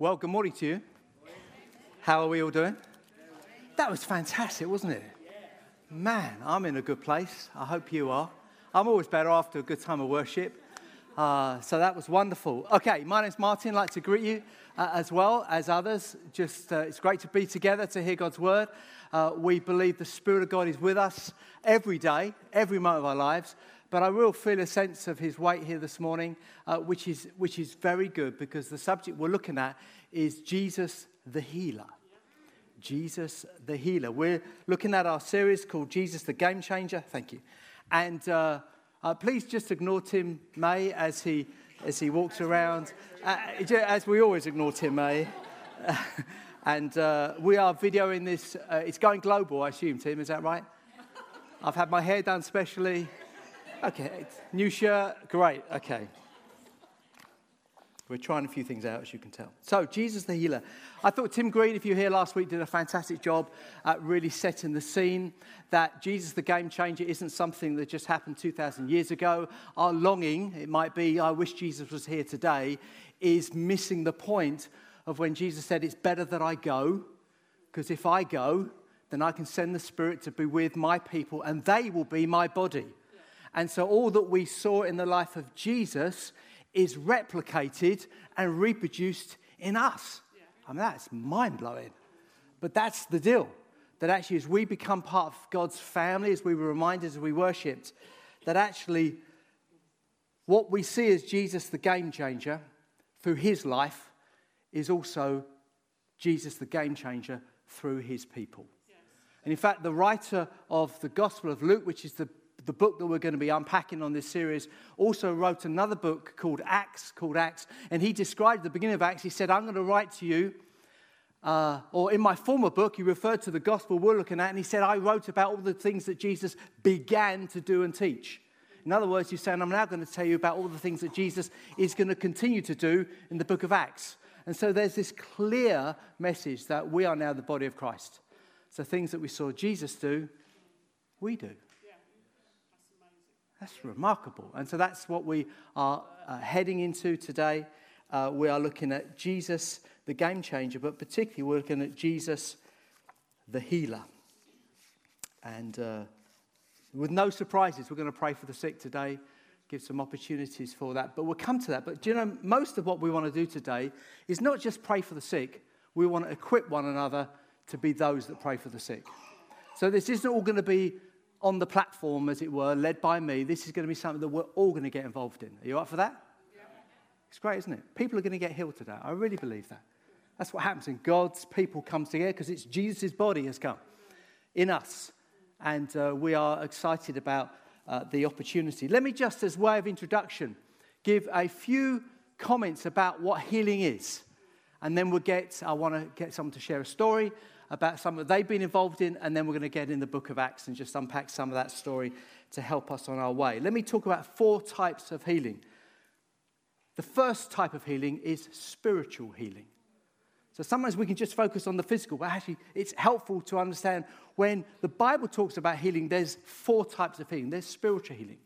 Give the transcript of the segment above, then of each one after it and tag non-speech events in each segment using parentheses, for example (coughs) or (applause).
Well, good morning to you. How are we all doing? That was fantastic, wasn't it? Man, I'm in a good place. I hope you are. I'm always better after a good time of worship. Uh, so that was wonderful. Okay, my name's Martin. I'd like to greet you uh, as well as others. Just uh, it's great to be together to hear God's word. Uh, we believe the Spirit of God is with us every day, every moment of our lives. But I will feel a sense of his weight here this morning, uh, which, is, which is very good because the subject we're looking at is Jesus the Healer. Jesus the Healer. We're looking at our series called Jesus the Game Changer. Thank you. And uh, uh, please just ignore Tim May as he, as he walks around, uh, as we always ignore Tim May. (laughs) and uh, we are videoing this. Uh, it's going global, I assume, Tim, is that right? I've had my hair done specially. Okay, new shirt, great, okay. We're trying a few things out, as you can tell. So, Jesus the healer. I thought Tim Green, if you were here last week, did a fantastic job at really setting the scene that Jesus the game changer isn't something that just happened 2,000 years ago. Our longing, it might be, I wish Jesus was here today, is missing the point of when Jesus said, It's better that I go, because if I go, then I can send the Spirit to be with my people, and they will be my body. And so all that we saw in the life of Jesus is replicated and reproduced in us. I mean, that's mind blowing. But that's the deal. That actually, as we become part of God's family, as we were reminded as we worshipped, that actually what we see as Jesus the game changer through his life is also Jesus the game changer through his people. And in fact, the writer of the Gospel of Luke, which is the the book that we're going to be unpacking on this series, also wrote another book called Acts, called Acts. And he described the beginning of Acts. He said, I'm going to write to you, uh, or in my former book, he referred to the gospel we're looking at, and he said, I wrote about all the things that Jesus began to do and teach. In other words, he's saying, I'm now going to tell you about all the things that Jesus is going to continue to do in the book of Acts. And so there's this clear message that we are now the body of Christ. So things that we saw Jesus do, we do. That's remarkable. And so that's what we are uh, heading into today. Uh, we are looking at Jesus, the game changer, but particularly we're looking at Jesus, the healer. And uh, with no surprises, we're going to pray for the sick today, give some opportunities for that. But we'll come to that. But do you know, most of what we want to do today is not just pray for the sick, we want to equip one another to be those that pray for the sick. So this isn't all going to be on the platform, as it were, led by me, this is going to be something that we're all going to get involved in. Are you up for that? Yeah. It's great, isn't it? People are going to get healed today. I really believe that. That's what happens when God's people come together because it's Jesus' body has come in us. And uh, we are excited about uh, the opportunity. Let me just, as way of introduction, give a few comments about what healing is. And then we'll get, I want to get someone to share a story about some that they've been involved in, and then we're going to get in the book of Acts and just unpack some of that story to help us on our way. Let me talk about four types of healing. The first type of healing is spiritual healing. So sometimes we can just focus on the physical, but actually it's helpful to understand when the Bible talks about healing, there's four types of healing. There's spiritual healing.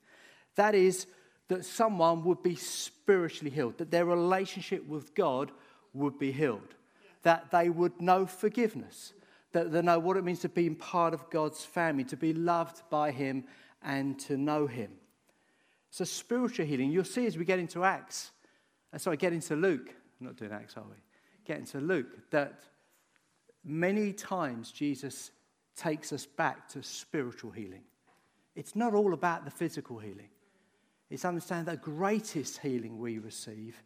That is, that someone would be spiritually healed, that their relationship with God would be healed that they would know forgiveness, that they know what it means to be part of God's family, to be loved by Him and to know Him. So, spiritual healing, you'll see as we get into Acts, uh, sorry, get into Luke, I'm not doing Acts, are we? Get into Luke, that many times Jesus takes us back to spiritual healing. It's not all about the physical healing. It's understanding that the greatest healing we receive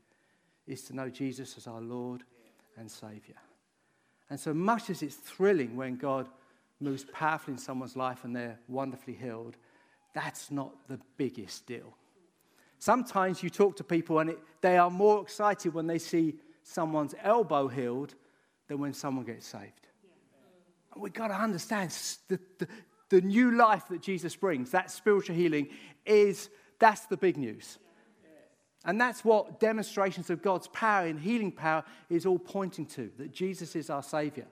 is to know Jesus as our Lord and Savior. And so much as it's thrilling when God moves powerfully in someone's life and they're wonderfully healed, that's not the biggest deal. Sometimes you talk to people and it, they are more excited when they see someone's elbow healed than when someone gets saved. And we've got to understand the, the, the new life that Jesus brings, that spiritual healing, is that's the big news. And that's what demonstrations of God's power and healing power is all pointing to that Jesus is our Savior.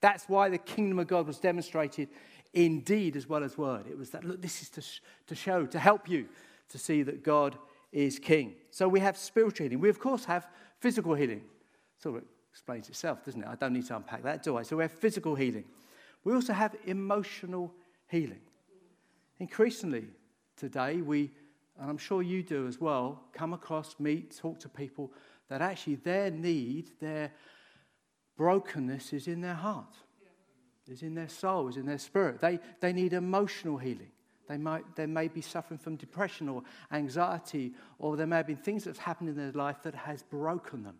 That's why the kingdom of God was demonstrated in deed as well as word. It was that, look, this is to, sh- to show, to help you to see that God is king. So we have spiritual healing. We, of course, have physical healing. So explains itself, doesn't it? I don't need to unpack that, do I? So we have physical healing. We also have emotional healing. Increasingly today, we, and I'm sure you do as well, come across, meet, talk to people that actually their need, their brokenness is in their heart, is in their soul, is in their spirit. They, they need emotional healing. They, might, they may be suffering from depression or anxiety, or there may have been things that have happened in their life that has broken them.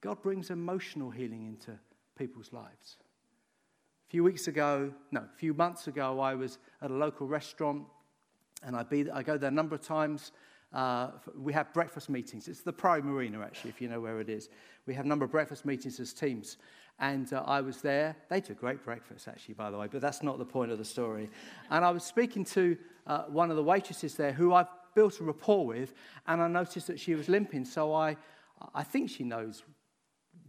God brings emotional healing into people's lives. A few weeks ago, no, a few months ago, I was at a local restaurant, and I, be, I go there a number of times. Uh, we have breakfast meetings. It's the Priory Marina, actually, if you know where it is. We have a number of breakfast meetings as teams. And uh, I was there. They took great breakfast, actually, by the way, but that's not the point of the story. And I was speaking to uh, one of the waitresses there who I've built a rapport with, and I noticed that she was limping. So I, I think she knows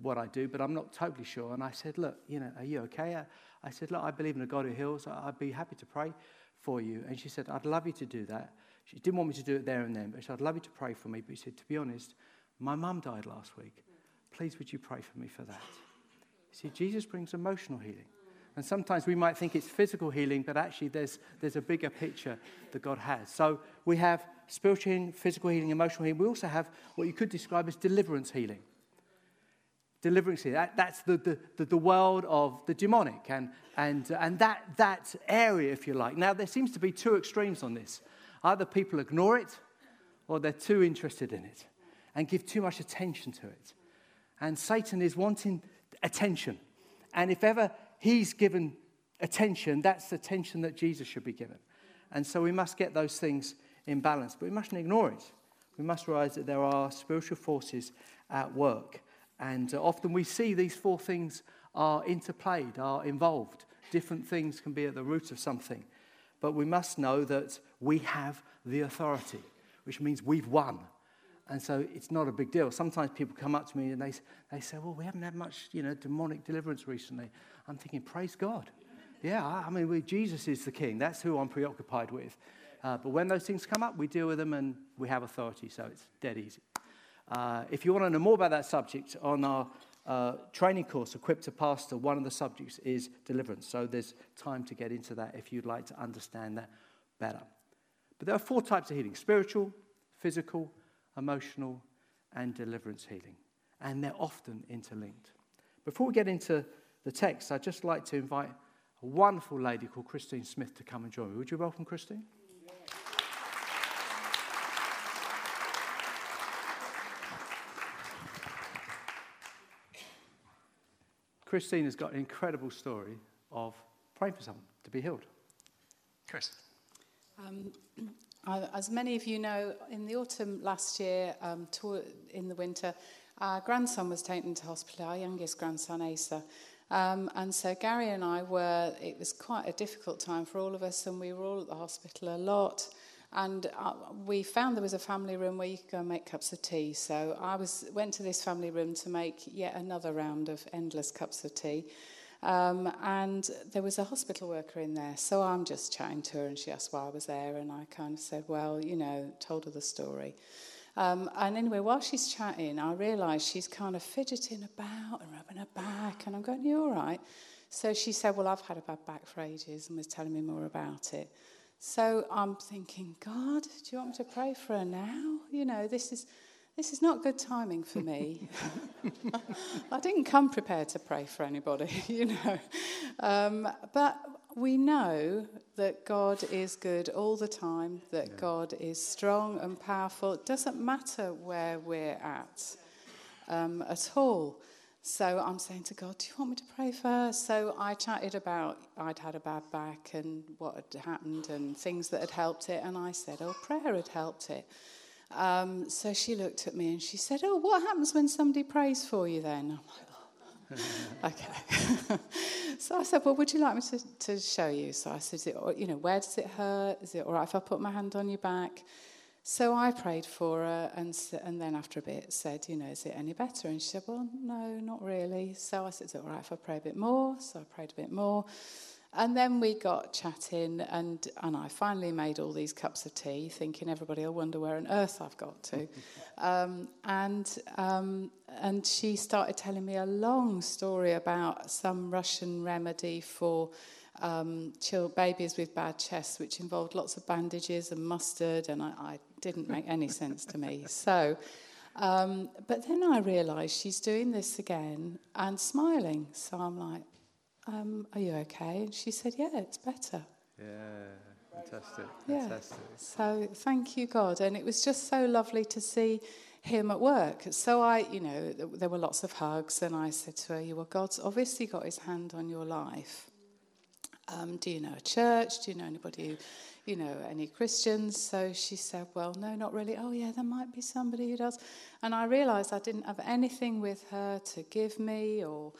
what I do, but I'm not totally sure. And I said, Look, you know, are you okay? I said, Look, I believe in a God who heals. I'd be happy to pray for you. And she said, I'd love you to do that. She didn't want me to do it there and then, but she said, I'd love you to pray for me. But she said, To be honest, my mum died last week. Please, would you pray for me for that? See, Jesus brings emotional healing. And sometimes we might think it's physical healing, but actually there's, there's a bigger picture that God has. So we have spiritual healing, physical healing, emotional healing. We also have what you could describe as deliverance healing deliverance. That, that's the, the, the, the, world of the demonic and, and, and that, that area, if you like. Now, there seems to be two extremes on this. Either people ignore it or they're too interested in it and give too much attention to it. And Satan is wanting attention. And if ever he's given attention, that's the attention that Jesus should be given. And so we must get those things in balance, but we mustn't ignore it. We must realize that there are spiritual forces at work. And uh, often we see these four things are interplayed, are involved. Different things can be at the root of something. But we must know that we have the authority, which means we've won. And so it's not a big deal. Sometimes people come up to me and they, they say, Well, we haven't had much you know, demonic deliverance recently. I'm thinking, Praise God. Yeah, I mean, we, Jesus is the king. That's who I'm preoccupied with. Uh, but when those things come up, we deal with them and we have authority, so it's dead easy. Uh, if you want to know more about that subject, on our uh, training course, Equipped to Pastor, one of the subjects is deliverance. So there's time to get into that if you'd like to understand that better. But there are four types of healing spiritual, physical, emotional, and deliverance healing. And they're often interlinked. Before we get into the text, I'd just like to invite a wonderful lady called Christine Smith to come and join me. Would you welcome Christine? Christine has got an incredible story of praying for someone to be healed. Chris. Um, (clears throat) as many of you know, in the autumn last year, um, in the winter, our grandson was taken to hospital, our youngest grandson, Asa. Um, and so Gary and I were, it was quite a difficult time for all of us, and we were all at the hospital a lot. And uh, we found there was a family room where you could go and make cups of tea. So I was, went to this family room to make yet another round of endless cups of tea. Um, and there was a hospital worker in there. So I'm just chatting to her, and she asked why I was there. And I kind of said, Well, you know, told her the story. Um, and anyway, while she's chatting, I realise she's kind of fidgeting about and rubbing her back. And I'm going, you all right? So she said, Well, I've had a bad back for ages and was telling me more about it. So I'm thinking, God, do you want me to pray for her now? You know, this is this is not good timing for me. (laughs) I didn't come prepared to pray for anybody, (laughs) you know. Um, but we know that God is good all the time, that yeah. God is strong and powerful. It doesn't matter where we're at um, at all. So I'm saying to God, Do you want me to pray for her? So I chatted about I'd had a bad back and what had happened and things that had helped it. And I said, Oh, prayer had helped it. Um, so she looked at me and she said, Oh, what happens when somebody prays for you then? I'm like, oh, (laughs) okay. (laughs) so I said, Well, would you like me to, to show you? So I said, You know, where does it hurt? Is it all right if I put my hand on your back? So I prayed for her, and, and then after a bit said, you know, is it any better? And she said, well, no, not really. So I said, is it all right if I pray a bit more? So I prayed a bit more. And then we got chatting, and, and I finally made all these cups of tea, thinking everybody will wonder where on earth I've got to. (laughs) um, and, um, and she started telling me a long story about some Russian remedy for um, child babies with bad chests, which involved lots of bandages and mustard, and I, I didn't make any (laughs) sense to me. So, um, but then I realised she's doing this again and smiling. So I'm like, um, are you okay? And she said, yeah, it's better. Yeah, fantastic. Yeah. Fantastic. So thank you, God. And it was just so lovely to see him at work. So I, you know, there were lots of hugs, and I said to her, "You well, God's obviously got his hand on your life. Um, do you know a church? Do you know anybody who, you know, any Christians? So she said, well, no, not really. Oh, yeah, there might be somebody who does. And I realised I didn't have anything with her to give me or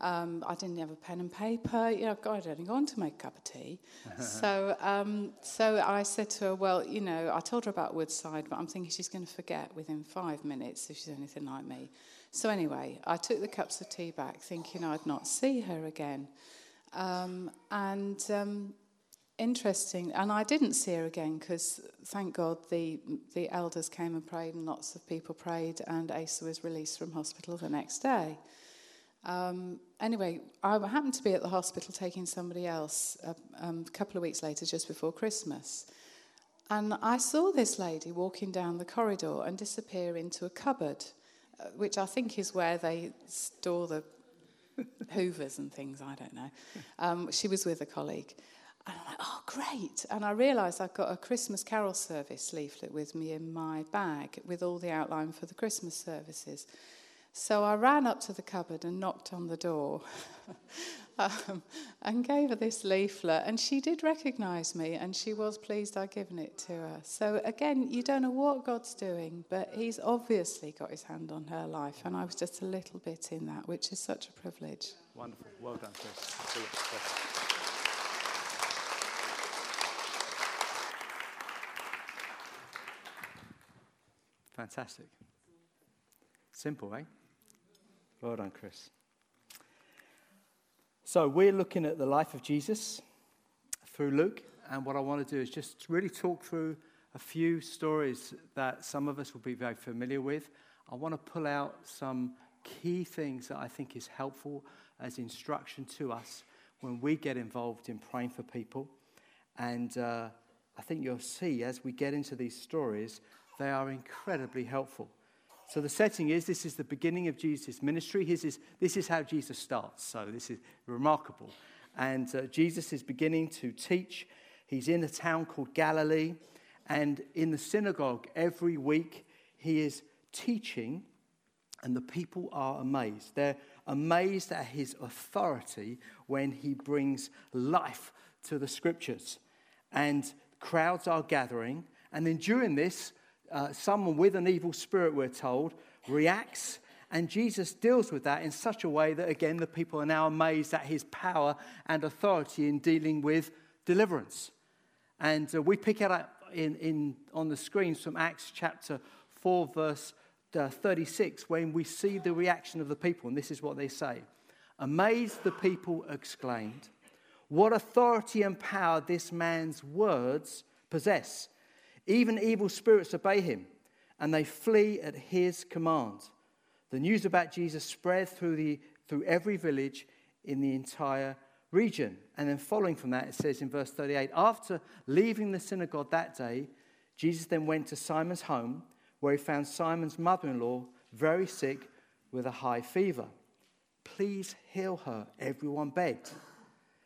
um, I didn't have a pen and paper. You know, God, I'd only gone to make a cup of tea. (laughs) so, um, so I said to her, well, you know, I told her about Woodside, but I'm thinking she's going to forget within five minutes if she's anything like me. So anyway, I took the cups of tea back, thinking I'd not see her again. Um, and um, interesting, and I didn't see her again because, thank God, the the elders came and prayed, and lots of people prayed, and Asa was released from hospital the next day. Um, anyway, I happened to be at the hospital taking somebody else a, um, a couple of weeks later, just before Christmas. And I saw this lady walking down the corridor and disappear into a cupboard, uh, which I think is where they store the hoovers and things, I don't know. Um, she was with a colleague. And I'm like, oh, great. And I realised I've got a Christmas Carol service leaflet with me in my bag with all the outline for the Christmas services. So I ran up to the cupboard and knocked on the door (laughs) um, and gave her this leaflet. And she did recognize me and she was pleased I'd given it to her. So again, you don't know what God's doing, but He's obviously got His hand on her life. And I was just a little bit in that, which is such a privilege. Wonderful. Well done, Chris. Fantastic. Simple, eh? Well done, Chris. So, we're looking at the life of Jesus through Luke, and what I want to do is just really talk through a few stories that some of us will be very familiar with. I want to pull out some key things that I think is helpful as instruction to us when we get involved in praying for people. And uh, I think you'll see as we get into these stories, they are incredibly helpful. So the setting is this is the beginning of Jesus' ministry. This is, this is how Jesus starts. So this is remarkable. And uh, Jesus is beginning to teach. He's in a town called Galilee. And in the synagogue every week, he is teaching, and the people are amazed. They're amazed at his authority when he brings life to the scriptures. And crowds are gathering. And then during this, uh, someone with an evil spirit, we're told, reacts. And Jesus deals with that in such a way that, again, the people are now amazed at his power and authority in dealing with deliverance. And uh, we pick it up in, in, on the screens from Acts chapter 4, verse uh, 36, when we see the reaction of the people. And this is what they say Amazed, the people exclaimed, What authority and power this man's words possess! Even evil spirits obey him, and they flee at his command. The news about Jesus spread through, the, through every village in the entire region. And then, following from that, it says in verse 38 After leaving the synagogue that day, Jesus then went to Simon's home, where he found Simon's mother in law very sick with a high fever. Please heal her, everyone begged.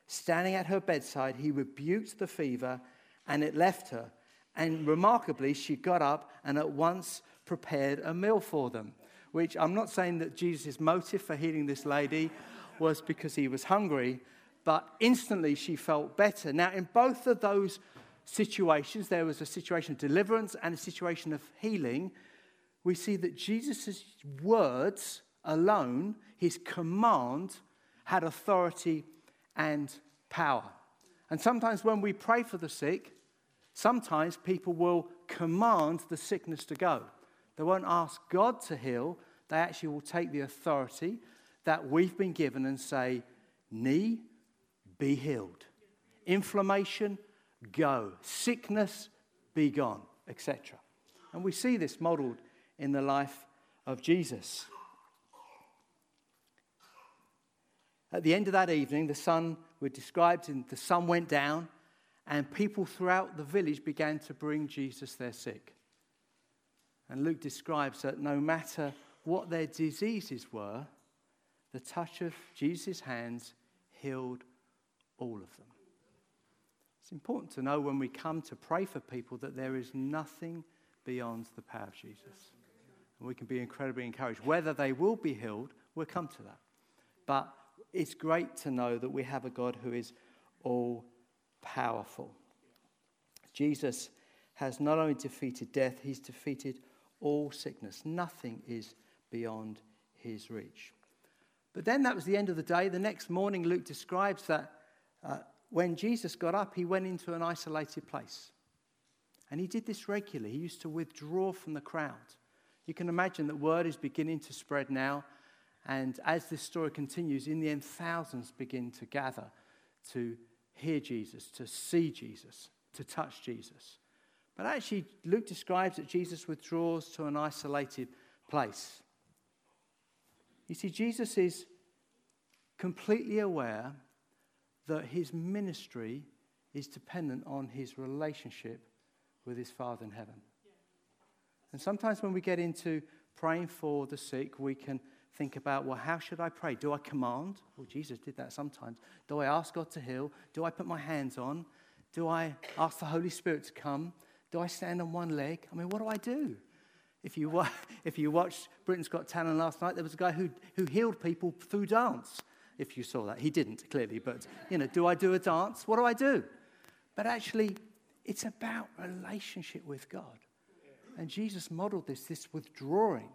Standing at her bedside, he rebuked the fever, and it left her and remarkably, she got up and at once prepared a meal for them. Which I'm not saying that Jesus' motive for healing this lady was because he was hungry, but instantly she felt better. Now, in both of those situations, there was a situation of deliverance and a situation of healing. We see that Jesus' words alone, his command, had authority and power. And sometimes when we pray for the sick, Sometimes people will command the sickness to go. They won't ask God to heal, they actually will take the authority that we've been given and say, knee, be healed. Inflammation, go. Sickness, be gone, etc. And we see this modeled in the life of Jesus. At the end of that evening, the sun, we're described, and the sun went down, and people throughout the village began to bring Jesus their sick. And Luke describes that no matter what their diseases were, the touch of Jesus' hands healed all of them. It's important to know when we come to pray for people that there is nothing beyond the power of Jesus. And we can be incredibly encouraged. Whether they will be healed, we'll come to that. But it's great to know that we have a God who is all powerful. Jesus has not only defeated death, he's defeated all sickness. Nothing is beyond his reach. But then that was the end of the day. The next morning, Luke describes that uh, when Jesus got up, he went into an isolated place. And he did this regularly. He used to withdraw from the crowd. You can imagine that word is beginning to spread now. And as this story continues, in the end, thousands begin to gather to hear Jesus, to see Jesus, to touch Jesus. But actually, Luke describes that Jesus withdraws to an isolated place. You see, Jesus is completely aware that his ministry is dependent on his relationship with his Father in heaven. And sometimes when we get into praying for the sick, we can think about, well, how should I pray? Do I command? Well, Jesus did that sometimes. Do I ask God to heal? Do I put my hands on? Do I ask the Holy Spirit to come? Do I stand on one leg? I mean, what do I do? If you, (laughs) if you watched Britain's Got Talent last night, there was a guy who, who healed people through dance. If you saw that, he didn't clearly, but you know, do I do a dance? What do I do? But actually, it's about relationship with God. And Jesus modeled this, this withdrawing.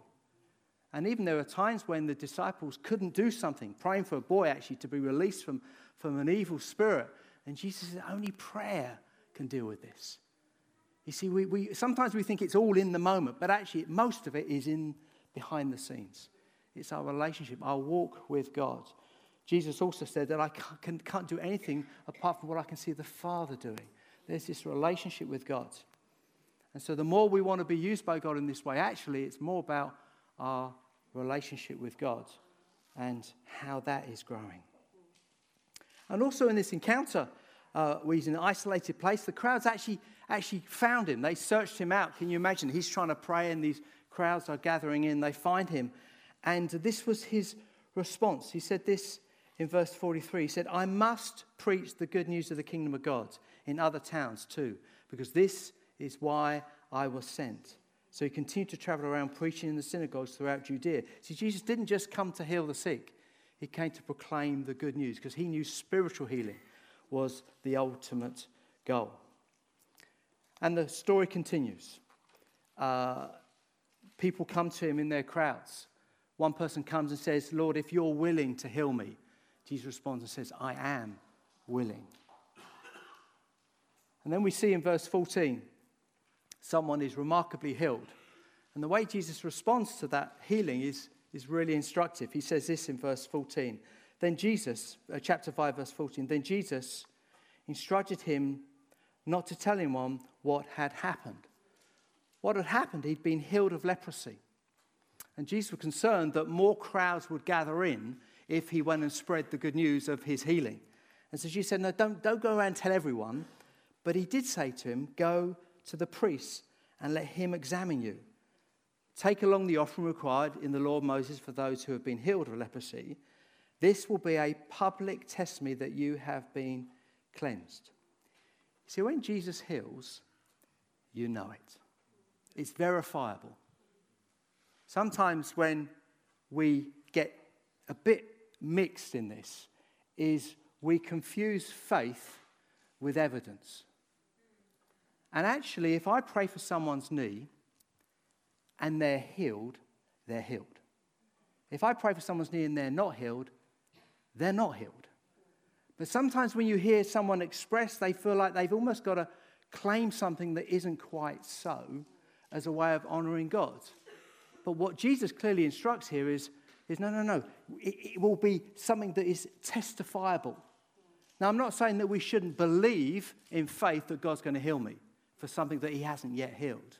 And even there are times when the disciples couldn't do something, praying for a boy actually to be released from, from an evil spirit. And Jesus said, only prayer can deal with this. You see, we, we, sometimes we think it's all in the moment, but actually, most of it is in behind the scenes. It's our relationship, our walk with God. Jesus also said that I can't, can, can't do anything apart from what I can see the Father doing. There's this relationship with God. And so, the more we want to be used by God in this way, actually, it's more about our relationship with God and how that is growing. And also, in this encounter, uh, where he's in an isolated place, the crowds actually, actually found him. They searched him out. Can you imagine? He's trying to pray, and these crowds are gathering in. They find him. And this was his response. He said this in verse 43. He said, I must preach the good news of the kingdom of God in other towns too, because this is why I was sent. So he continued to travel around preaching in the synagogues throughout Judea. See, Jesus didn't just come to heal the sick, he came to proclaim the good news because he knew spiritual healing was the ultimate goal. And the story continues. Uh, people come to him in their crowds. One person comes and says, Lord, if you're willing to heal me, Jesus responds and says, I am willing. And then we see in verse 14, someone is remarkably healed. And the way Jesus responds to that healing is, is really instructive. He says this in verse 14 then Jesus, uh, chapter 5, verse 14, then Jesus instructed him not to tell anyone what had happened. What had happened, he'd been healed of leprosy. And Jesus was concerned that more crowds would gather in if he went and spread the good news of his healing. And so Jesus said, No, don't, don't go around and tell everyone. But he did say to him, Go to the priest and let him examine you. Take along the offering required in the law of Moses for those who have been healed of leprosy this will be a public testimony that you have been cleansed. See, when Jesus heals, you know it, it's verifiable. Sometimes when we get a bit mixed in this, is we confuse faith with evidence. And actually, if I pray for someone's knee and they're healed, they're healed. If I pray for someone's knee and they're not healed, they're not healed. But sometimes when you hear someone express, they feel like they've almost got to claim something that isn't quite so as a way of honoring God. But what Jesus clearly instructs here is, is no, no, no. It, it will be something that is testifiable. Now, I'm not saying that we shouldn't believe in faith that God's going to heal me for something that He hasn't yet healed.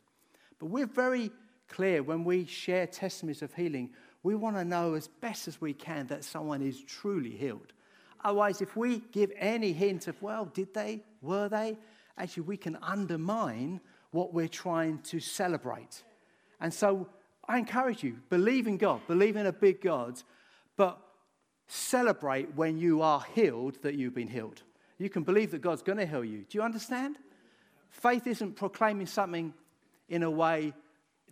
But we're very clear when we share testimonies of healing, we want to know as best as we can that someone is truly healed. Otherwise, if we give any hint of, well, did they? Were they? Actually, we can undermine what we're trying to celebrate. And so I encourage you believe in God, believe in a big God, but celebrate when you are healed that you've been healed. You can believe that God's going to heal you. Do you understand? Faith isn't proclaiming something in a way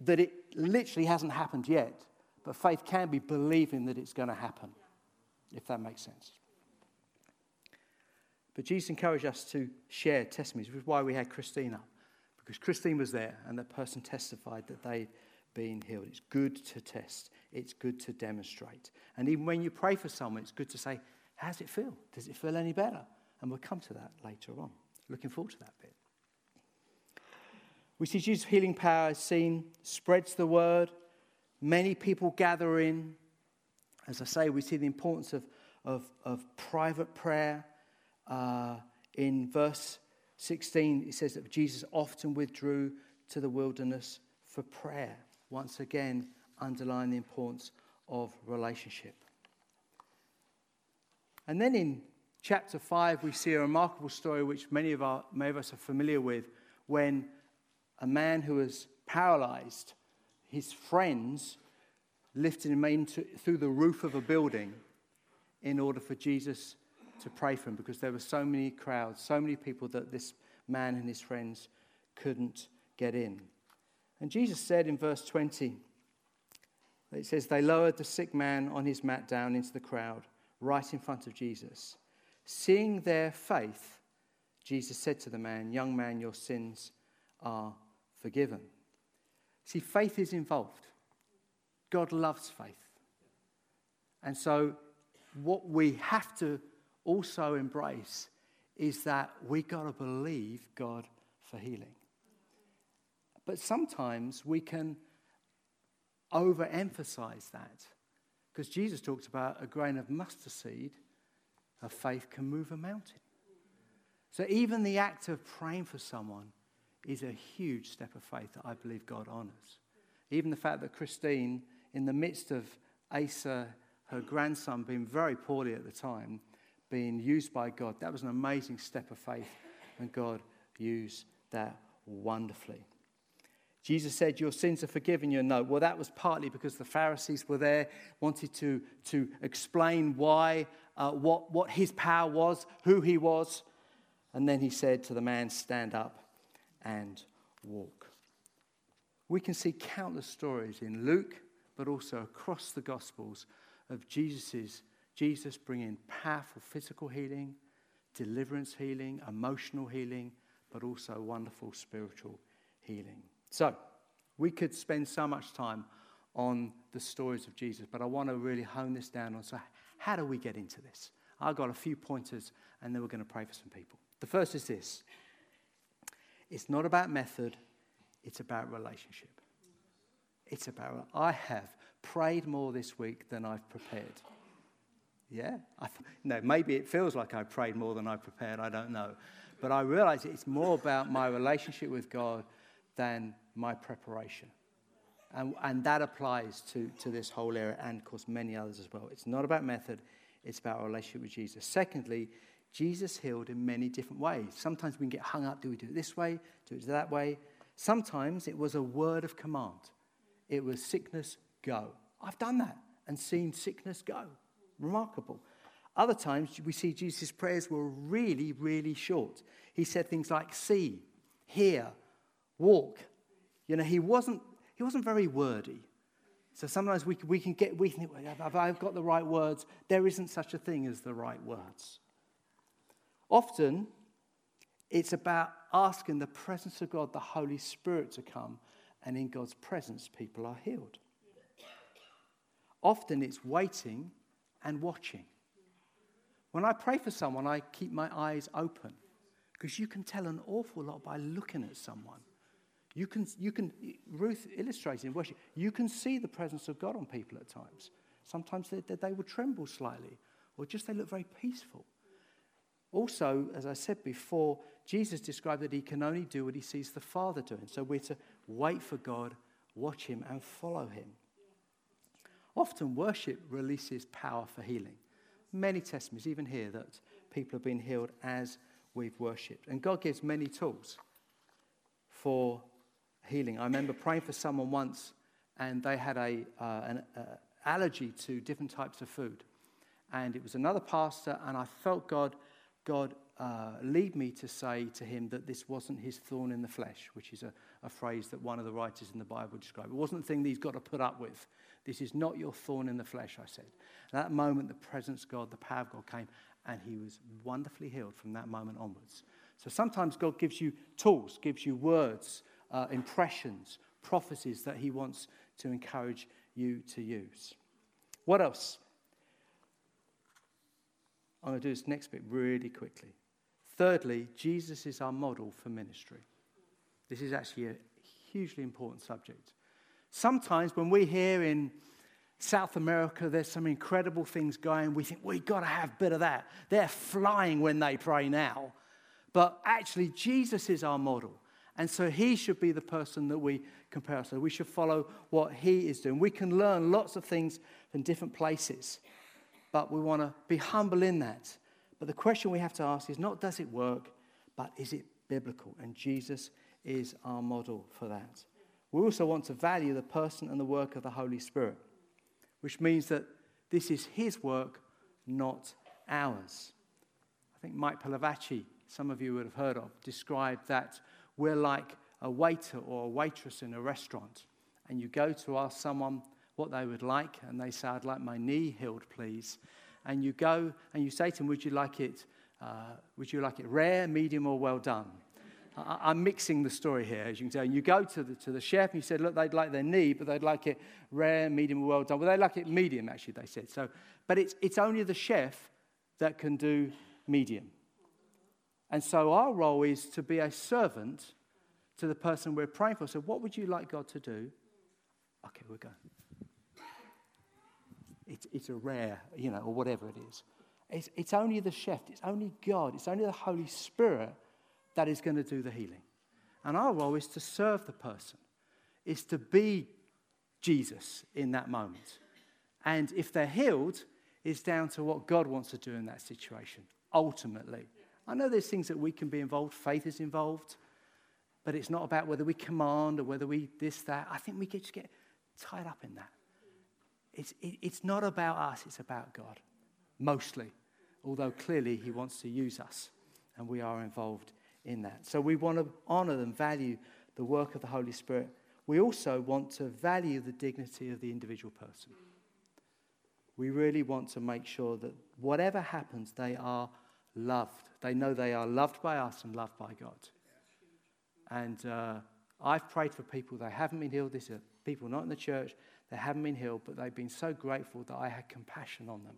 that it literally hasn't happened yet, but faith can be believing that it's going to happen, if that makes sense. But Jesus encouraged us to share testimonies, which is why we had Christina, because Christine was there and that person testified that they'd been healed. It's good to test, it's good to demonstrate. And even when you pray for someone, it's good to say, How does it feel? Does it feel any better? And we'll come to that later on. Looking forward to that bit. We see Jesus' healing power is seen, spreads the word, many people gather in. As I say, we see the importance of, of, of private prayer. Uh, in verse 16, it says that Jesus often withdrew to the wilderness for prayer. Once again, underline the importance of relationship. And then in chapter 5, we see a remarkable story which many of, our, many of us are familiar with when a man who was paralyzed, his friends lifted him into, through the roof of a building in order for Jesus to pray for him because there were so many crowds, so many people that this man and his friends couldn't get in. And Jesus said in verse 20, it says, They lowered the sick man on his mat down into the crowd, right in front of Jesus. Seeing their faith, Jesus said to the man, Young man, your sins are forgiven. See, faith is involved. God loves faith. And so, what we have to also embrace is that we got to believe God for healing. But sometimes we can overemphasize that because Jesus talks about a grain of mustard seed of faith can move a mountain. So even the act of praying for someone is a huge step of faith that I believe God honors. Even the fact that Christine, in the midst of Asa, her grandson, being very poorly at the time, being used by God, that was an amazing step of faith, and God used that wonderfully. Jesus said, Your sins are forgiven you. No. Well, that was partly because the Pharisees were there, wanted to, to explain why, uh, what, what his power was, who he was. And then he said to the man, Stand up and walk. We can see countless stories in Luke, but also across the Gospels of Jesus's, Jesus bringing powerful physical healing, deliverance healing, emotional healing, but also wonderful spiritual healing. So, we could spend so much time on the stories of Jesus, but I want to really hone this down on so how do we get into this? I've got a few pointers and then we're going to pray for some people. The first is this it's not about method, it's about relationship. It's about, I have prayed more this week than I've prepared. Yeah? I th- no, maybe it feels like I prayed more than I prepared, I don't know. But I realize it's more about my relationship with God than my preparation. And, and that applies to, to this whole area and, of course, many others as well. It's not about method, it's about our relationship with Jesus. Secondly, Jesus healed in many different ways. Sometimes we can get hung up do we do it this way, do it that way? Sometimes it was a word of command. It was sickness, go. I've done that and seen sickness go. Remarkable. Other times we see Jesus' prayers were really, really short. He said things like see, hear, walk. You know, he wasn't, he wasn't very wordy. So sometimes we, we can get, we think, have I got the right words? There isn't such a thing as the right words. Often, it's about asking the presence of God, the Holy Spirit, to come, and in God's presence, people are healed. Often, it's waiting and watching. When I pray for someone, I keep my eyes open because you can tell an awful lot by looking at someone. You can, you can Ruth illustrates in worship, you can see the presence of God on people at times. Sometimes they, they will tremble slightly, or just they look very peaceful. Also, as I said before, Jesus described that he can only do what he sees the Father doing. So we're to wait for God, watch him, and follow him. Often, worship releases power for healing. Many testimonies, even here, that people have been healed as we've worshipped. And God gives many tools for healing. I remember praying for someone once, and they had a, uh, an uh, allergy to different types of food. And it was another pastor, and I felt God, God uh, lead me to say to him that this wasn't his thorn in the flesh, which is a, a phrase that one of the writers in the Bible described. It wasn't the thing that he's got to put up with. This is not your thorn in the flesh, I said. At that moment, the presence of God, the power of God came, and he was wonderfully healed from that moment onwards. So sometimes God gives you tools, gives you words, uh, impressions, prophecies that he wants to encourage you to use. What else? I'm going to do this next bit really quickly. Thirdly, Jesus is our model for ministry. This is actually a hugely important subject. Sometimes when we hear in South America there's some incredible things going, we think we've got to have a bit of that. They're flying when they pray now. But actually, Jesus is our model. And so he should be the person that we compare ourselves. To. We should follow what he is doing. We can learn lots of things from different places, but we want to be humble in that. But the question we have to ask is not does it work, but is it biblical? And Jesus is our model for that. We also want to value the person and the work of the Holy Spirit, which means that this is his work, not ours. I think Mike Pilavachi, some of you would have heard of, described that we're like a waiter or a waitress in a restaurant, and you go to ask someone what they would like, and they say, I'd like my knee healed, please. And you go and you say to them, Would you like it, uh, would you like it rare, medium, or well done? I, am mixing the story here, as you can tell. And you go to the, to the chef and you said, Look, they'd like their knee, but they'd like it rare, medium, or well done. Well, they like it medium, actually, they said. So, but it's, it's only the chef that can do medium. And so our role is to be a servant to the person we're praying for. So, what would you like God to do? Okay, we're go. It's, it's a rare, you know, or whatever it is. It's, it's only the chef, it's only God, it's only the Holy Spirit that is going to do the healing. And our role is to serve the person, is to be Jesus in that moment. And if they're healed, it's down to what God wants to do in that situation, ultimately. I know there's things that we can be involved, faith is involved, but it's not about whether we command or whether we this, that. I think we just get tied up in that. It's, it, it's not about us, it's about God, mostly. Although clearly He wants to use us, and we are involved in that. So we want to honor and value the work of the Holy Spirit. We also want to value the dignity of the individual person. We really want to make sure that whatever happens, they are loved. They know they are loved by us and loved by God. And uh, I've prayed for people that haven't been healed. These are people not in the church that haven't been healed, but they've been so grateful that I had compassion on them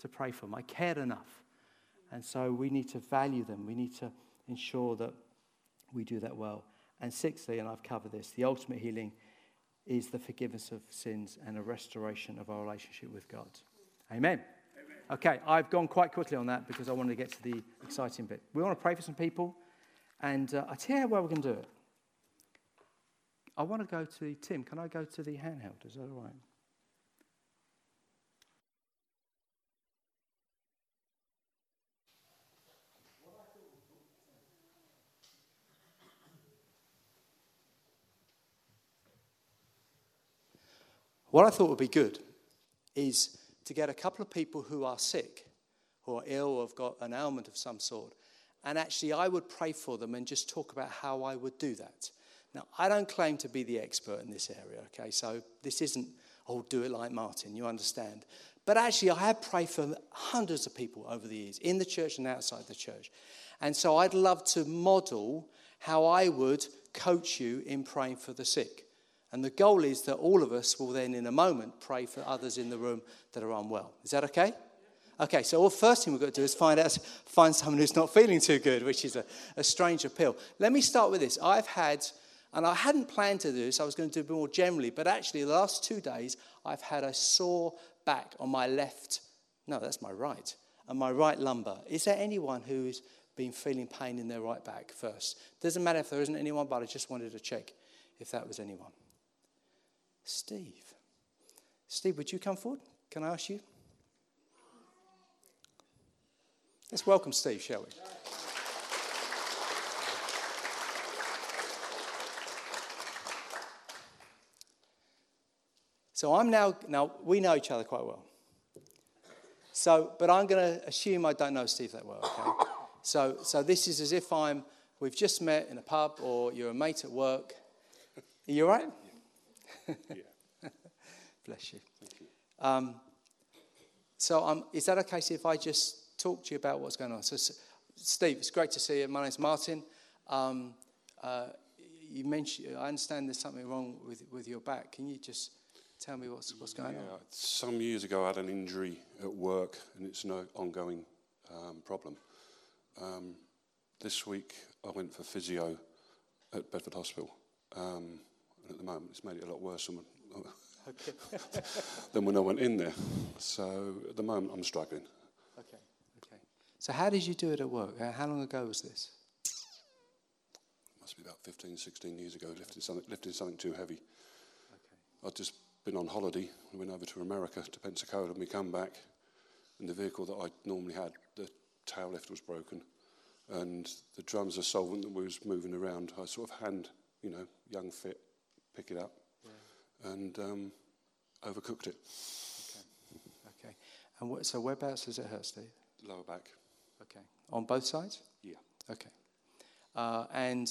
to pray for them. I cared enough. And so we need to value them. We need to ensure that we do that well. And sixthly, and I've covered this, the ultimate healing is the forgiveness of sins and a restoration of our relationship with God. Amen. Okay, I've gone quite quickly on that because I wanted to get to the exciting bit. We want to pray for some people, and uh, I tell you where we're going to do it. I want to go to Tim, can I go to the handheld? Is that all right? What I thought would be good is to get a couple of people who are sick, who are ill or have got an ailment of some sort. And actually, I would pray for them and just talk about how I would do that. Now, I don't claim to be the expert in this area, okay? So this isn't, oh, do it like Martin, you understand. But actually, I have prayed for hundreds of people over the years, in the church and outside the church. And so I'd love to model how I would coach you in praying for the sick. And the goal is that all of us will then, in a moment, pray for others in the room that are unwell. Is that okay? Okay, so the first thing we've got to do is find out, find someone who's not feeling too good, which is a, a strange appeal. Let me start with this. I've had, and I hadn't planned to do this, I was going to do it more generally, but actually, the last two days, I've had a sore back on my left, no, that's my right, and my right lumbar. Is there anyone who's been feeling pain in their right back first? Doesn't matter if there isn't anyone, but I just wanted to check if that was anyone. Steve. Steve, would you come forward? Can I ask you? Let's welcome Steve, shall we? So I'm now, now we know each other quite well. So, but I'm going to assume I don't know Steve that well, okay? (coughs) So, so this is as if I'm, we've just met in a pub or you're a mate at work. Are you all right? (laughs) Yeah. (laughs) Bless you. Um, so um, is that okay so if I just talk to you about what's going on? So, S- Steve, it's great to see you. My name's Martin. Um, uh, you mentioned, I understand there's something wrong with, with your back. Can you just tell me what's, what's going Yeah, on? some years ago, I had an injury at work, and it's an ongoing um, problem. Um, this week, I went for physio at Bedford Hospital, um, and at the moment, it's made it a lot worse than when, Okay. (laughs) than when I went in there. So at the moment, I'm struggling. okay. Okay. So how did you do it at work? Uh, How long ago was this? It Must be about 15, 16 years ago, lifting something, lifting something too heavy. Okay. I'd just been on holiday. We went over to America, to Pensacola, and we come back, and the vehicle that I normally had, the tail lift was broken, and the drums of solvent that was moving around, I sort of hand, you know, young fit, pick it up, and um, overcooked it. Okay. Okay. And what, so whereabouts does it hurt, Steve? Lower back. Okay. On both sides? Yeah. Okay. Uh, and,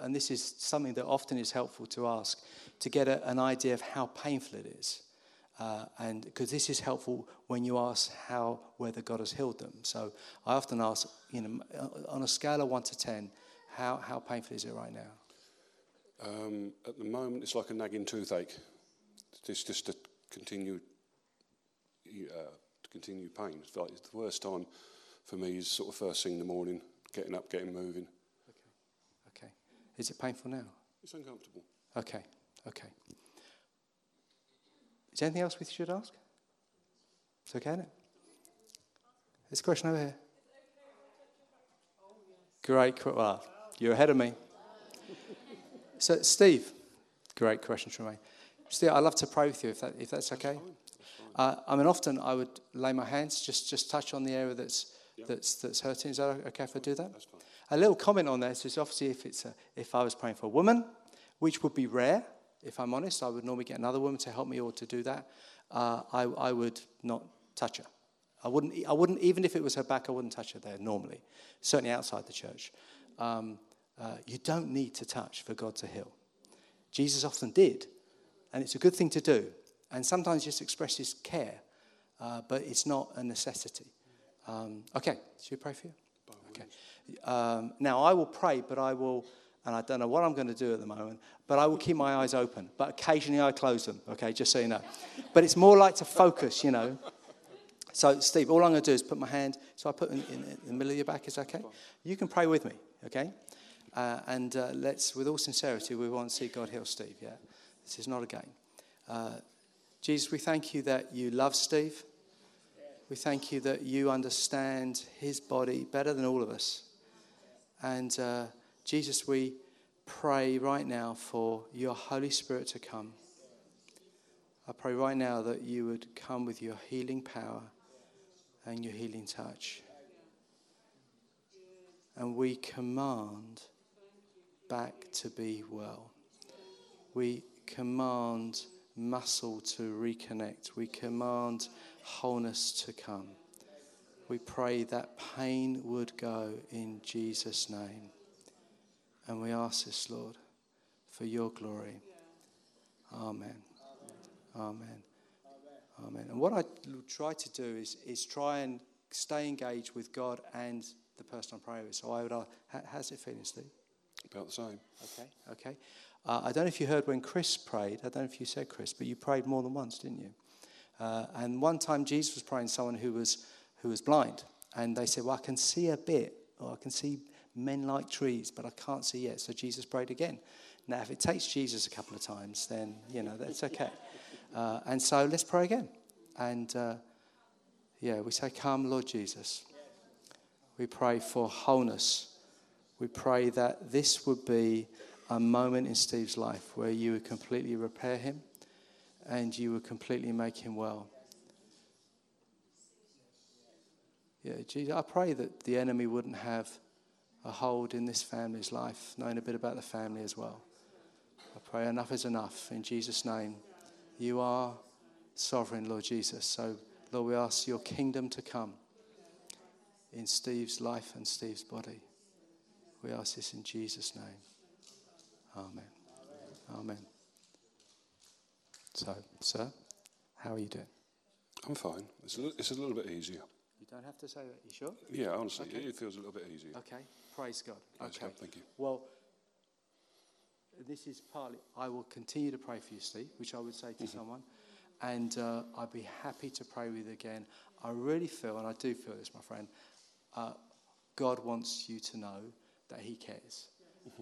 and this is something that often is helpful to ask to get a, an idea of how painful it is. Uh, and because this is helpful when you ask how whether God has healed them. So I often ask, you know, on a scale of one to ten, how, how painful is it right now? Um, at the moment, it's like a nagging toothache. It's just a continued, uh, continue pain. It's like the worst time for me is sort of first thing in the morning, getting up, getting moving. Is it painful now? It's uncomfortable. Okay. Okay. Is there anything else we should ask? It's okay, isn't it? There's a question over here. Great. Well, you're ahead of me. So, Steve, great question, Tremaine. Steve, I'd love to pray with you if, that, if that's okay. Uh, I mean, often I would lay my hands, just, just touch on the area that's, that's, that's hurting. Is that okay if I do that? That's fine. A little comment on this is obviously if, it's a, if I was praying for a woman, which would be rare, if I'm honest, I would normally get another woman to help me or to do that. Uh, I, I would not touch her. I wouldn't, I wouldn't, even if it was her back, I wouldn't touch her there normally, certainly outside the church. Um, uh, you don't need to touch for God to heal. Jesus often did, and it's a good thing to do. And sometimes just expresses care, uh, but it's not a necessity. Um, okay, should we pray for you? Okay. Um, now, I will pray, but I will, and I don't know what I'm going to do at the moment, but I will keep my eyes open. But occasionally I close them, okay, just so you know. But it's more like to focus, you know. So, Steve, all I'm going to do is put my hand, so I put in, in, in the middle of your back, is that okay? You can pray with me, okay? Uh, and uh, let's, with all sincerity, we want to see God heal Steve, yeah? This is not a game. Uh, Jesus, we thank you that you love Steve. We thank you that you understand his body better than all of us. And uh, Jesus, we pray right now for your Holy Spirit to come. I pray right now that you would come with your healing power and your healing touch. And we command back to be well. We command muscle to reconnect. We command wholeness to come. We pray that pain would go in Jesus' name. And we ask this, Lord, for your glory. Amen. Amen. Amen. And what I try to do is, is try and stay engaged with God and the person I'm praying with. So I would ask, "How- how's it feeling, Steve? About the same. Okay, okay. Uh, I don't know if you heard when Chris prayed. I don't know if you said Chris, but you prayed more than once, didn't you? Uh, and one time Jesus was praying someone who was who was blind, and they said, "Well, I can see a bit, or I can see men like trees, but I can't see yet." So Jesus prayed again. Now, if it takes Jesus a couple of times, then you know that's okay. (laughs) Uh, and so let's pray again. And uh, Yeah, we say, Come, Lord Jesus. We pray for wholeness. We pray that this would be a moment in Steve's life where you would completely repair him and you would completely make him well. Yeah, Jesus, I pray that the enemy wouldn't have a hold in this family's life, knowing a bit about the family as well. I pray enough is enough. In Jesus' name, you are sovereign, Lord Jesus. So, Lord, we ask your kingdom to come in Steve's life and Steve's body. We ask this in Jesus' name. Amen. Amen. So, sir, how are you doing? I'm fine. It's a, li- it's a little bit easier. You don't have to say that. You sure? Yeah, honestly, Okay. it feels a little bit easier. Okay. Praise God. Praise okay. God, thank you. Well, this is partly, I will continue to pray for you, Steve, which I would say to someone. And uh, I'd be happy to pray with you again. I really feel, and I do feel this, my friend, uh, God wants you to know that He cares.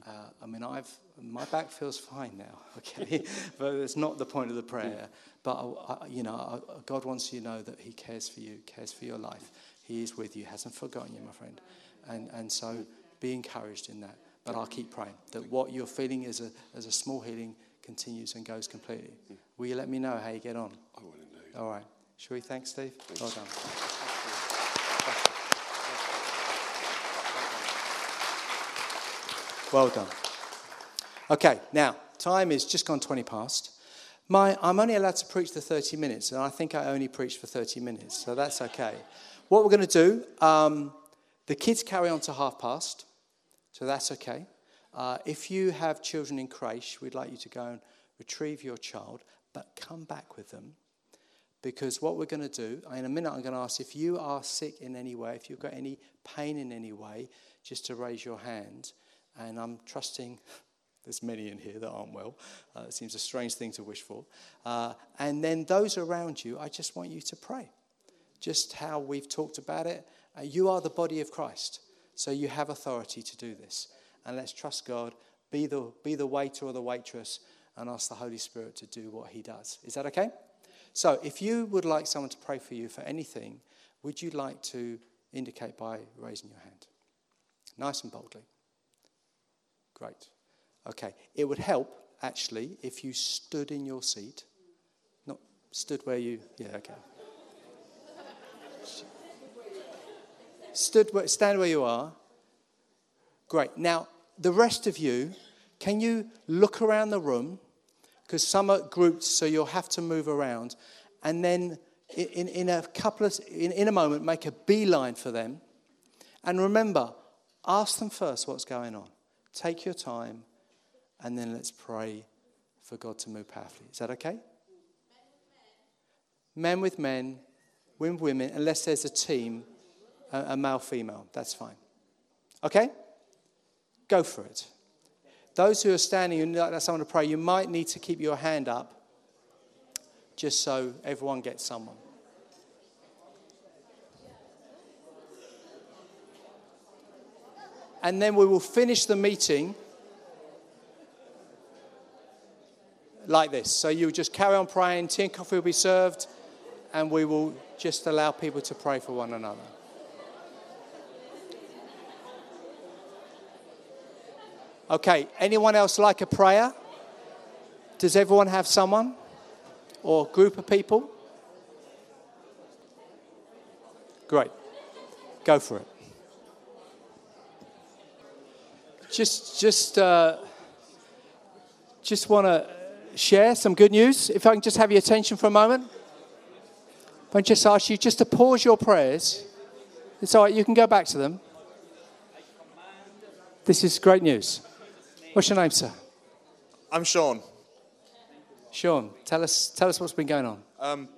Uh, I mean, I've my back feels fine now, (laughs) okay, but it's not the point of the prayer. But I, I, you know, I, God wants you to know that He cares for you, cares for your life. He is with you, hasn't forgotten you, my friend, and and so be encouraged in that. But I'll keep praying that what you're feeling as a as a small healing continues and goes completely. Will you let me know how you get on? I will indeed. All right. Shall we thank Steve? Well done. Well done. Okay, now, time is just gone 20 past. My, I'm only allowed to preach for 30 minutes, and I think I only preached for 30 minutes, so that's okay. What we're going to do, um, the kids carry on to half past, so that's okay. Uh, if you have children in creche, we'd like you to go and retrieve your child, but come back with them because what we're going to do, in a minute, I'm going to ask if you are sick in any way, if you've got any pain in any way, just to raise your hand. And I'm trusting (laughs) there's many in here that aren't well. Uh, it seems a strange thing to wish for. Uh, and then those around you, I just want you to pray. Just how we've talked about it. Uh, you are the body of Christ, so you have authority to do this. And let's trust God. Be the, be the waiter or the waitress and ask the Holy Spirit to do what He does. Is that okay? So, if you would like someone to pray for you for anything, would you like to indicate by raising your hand? Nice and boldly. Great. Okay. It would help, actually, if you stood in your seat. Not stood where you. Yeah, okay. Stood where, stand where you are. Great. Now, the rest of you, can you look around the room? Because some are grouped, so you'll have to move around. And then in, in a couple of, in, in a moment, make a beeline for them. And remember, ask them first what's going on. Take your time, and then let's pray for God to move powerfully. Is that okay? Men with men, women with women, unless there's a team, a, a male female. That's fine. Okay? Go for it. Those who are standing and like someone to pray, you might need to keep your hand up just so everyone gets someone. And then we will finish the meeting like this. So you just carry on praying, tea and coffee will be served, and we will just allow people to pray for one another. Okay, anyone else like a prayer? Does everyone have someone or group of people? Great. Go for it. Just, just, uh, just want to share some good news. If I can just have your attention for a moment. If I can just ask you just to pause your prayers. It's all right, you can go back to them. This is great news. What's your name, sir? I'm Sean. Sean, tell us, tell us what's been going on.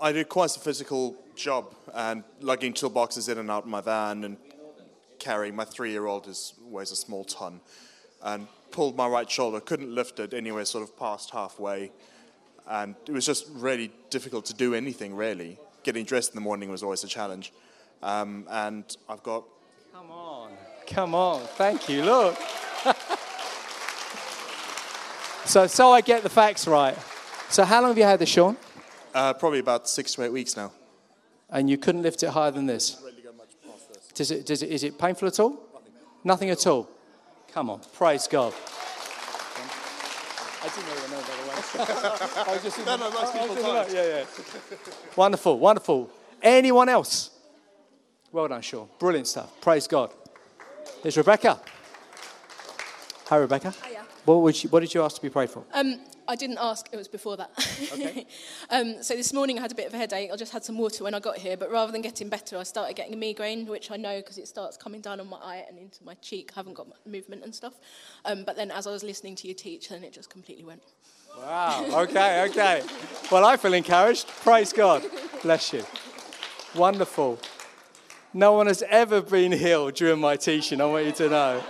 I do quite a physical job and lugging toolboxes in and out of my van and carrying my three-year-old is weighs a small ton and pulled my right shoulder, couldn't lift it anywhere sort of past halfway and it was just really difficult to do anything really. Getting dressed in the morning was always a challenge. Um, and I've got Come on. Come on. Thank you. Look. (laughs) so, so I get the facts right. So, how long have you had this, Sean? uh, probably about six to eight weeks now. And you couldn't lift it higher than this? Does it, does it, is it painful at all? Nothing at all. Come on, praise God. I didn't know know, by the way. (laughs) I was just no, no, most people can't. Yeah, yeah. wonderful, wonderful. Anyone else? Well done, Sean. Brilliant stuff. Praise God. There's Rebecca. Hi, Rebecca. Hiya. What, you, what did you ask to be prayed for? Um, I didn't ask, it was before that. Okay. (laughs) um, so this morning I had a bit of a headache. I just had some water when I got here, but rather than getting better, I started getting a migraine, which I know because it starts coming down on my eye and into my cheek. I haven't got movement and stuff. Um, but then as I was listening to you teach, then it just completely went. Wow, okay, okay. Well, I feel encouraged. Praise God. Bless you. Wonderful. No one has ever been healed during my teaching, I want you to know.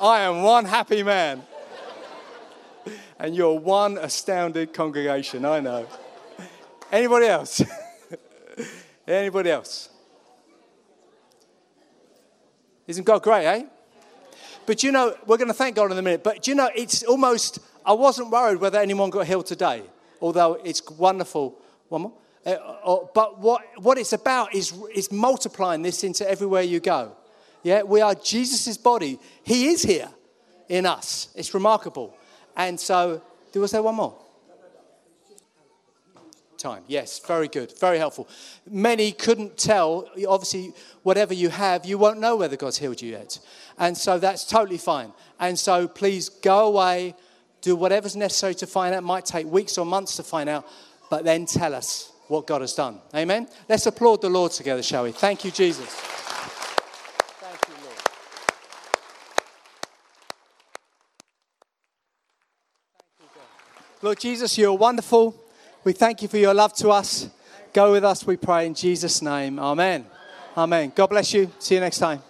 I am one happy man and you're one astounded congregation, I know. Anybody else? (laughs) Anybody else? Isn't God great, eh? But you know, we're going to thank God in a minute, but you know, it's almost, I wasn't worried whether anyone got healed today, although it's wonderful. One more. Uh, uh, but what, what it's about is, is multiplying this into everywhere you go. Yeah, we are Jesus' body. He is here in us. It's remarkable. And so, do was there one more? Time. Yes, very good, very helpful. Many couldn't tell. Obviously, whatever you have, you won't know whether God's healed you yet. And so that's totally fine. And so please go away, do whatever's necessary to find out. It might take weeks or months to find out, but then tell us what God has done. Amen? Let's applaud the Lord together, shall we? Thank you, Jesus. Lord Jesus, you're wonderful. We thank you for your love to us. Go with us, we pray, in Jesus' name. Amen. Amen. God bless you. See you next time.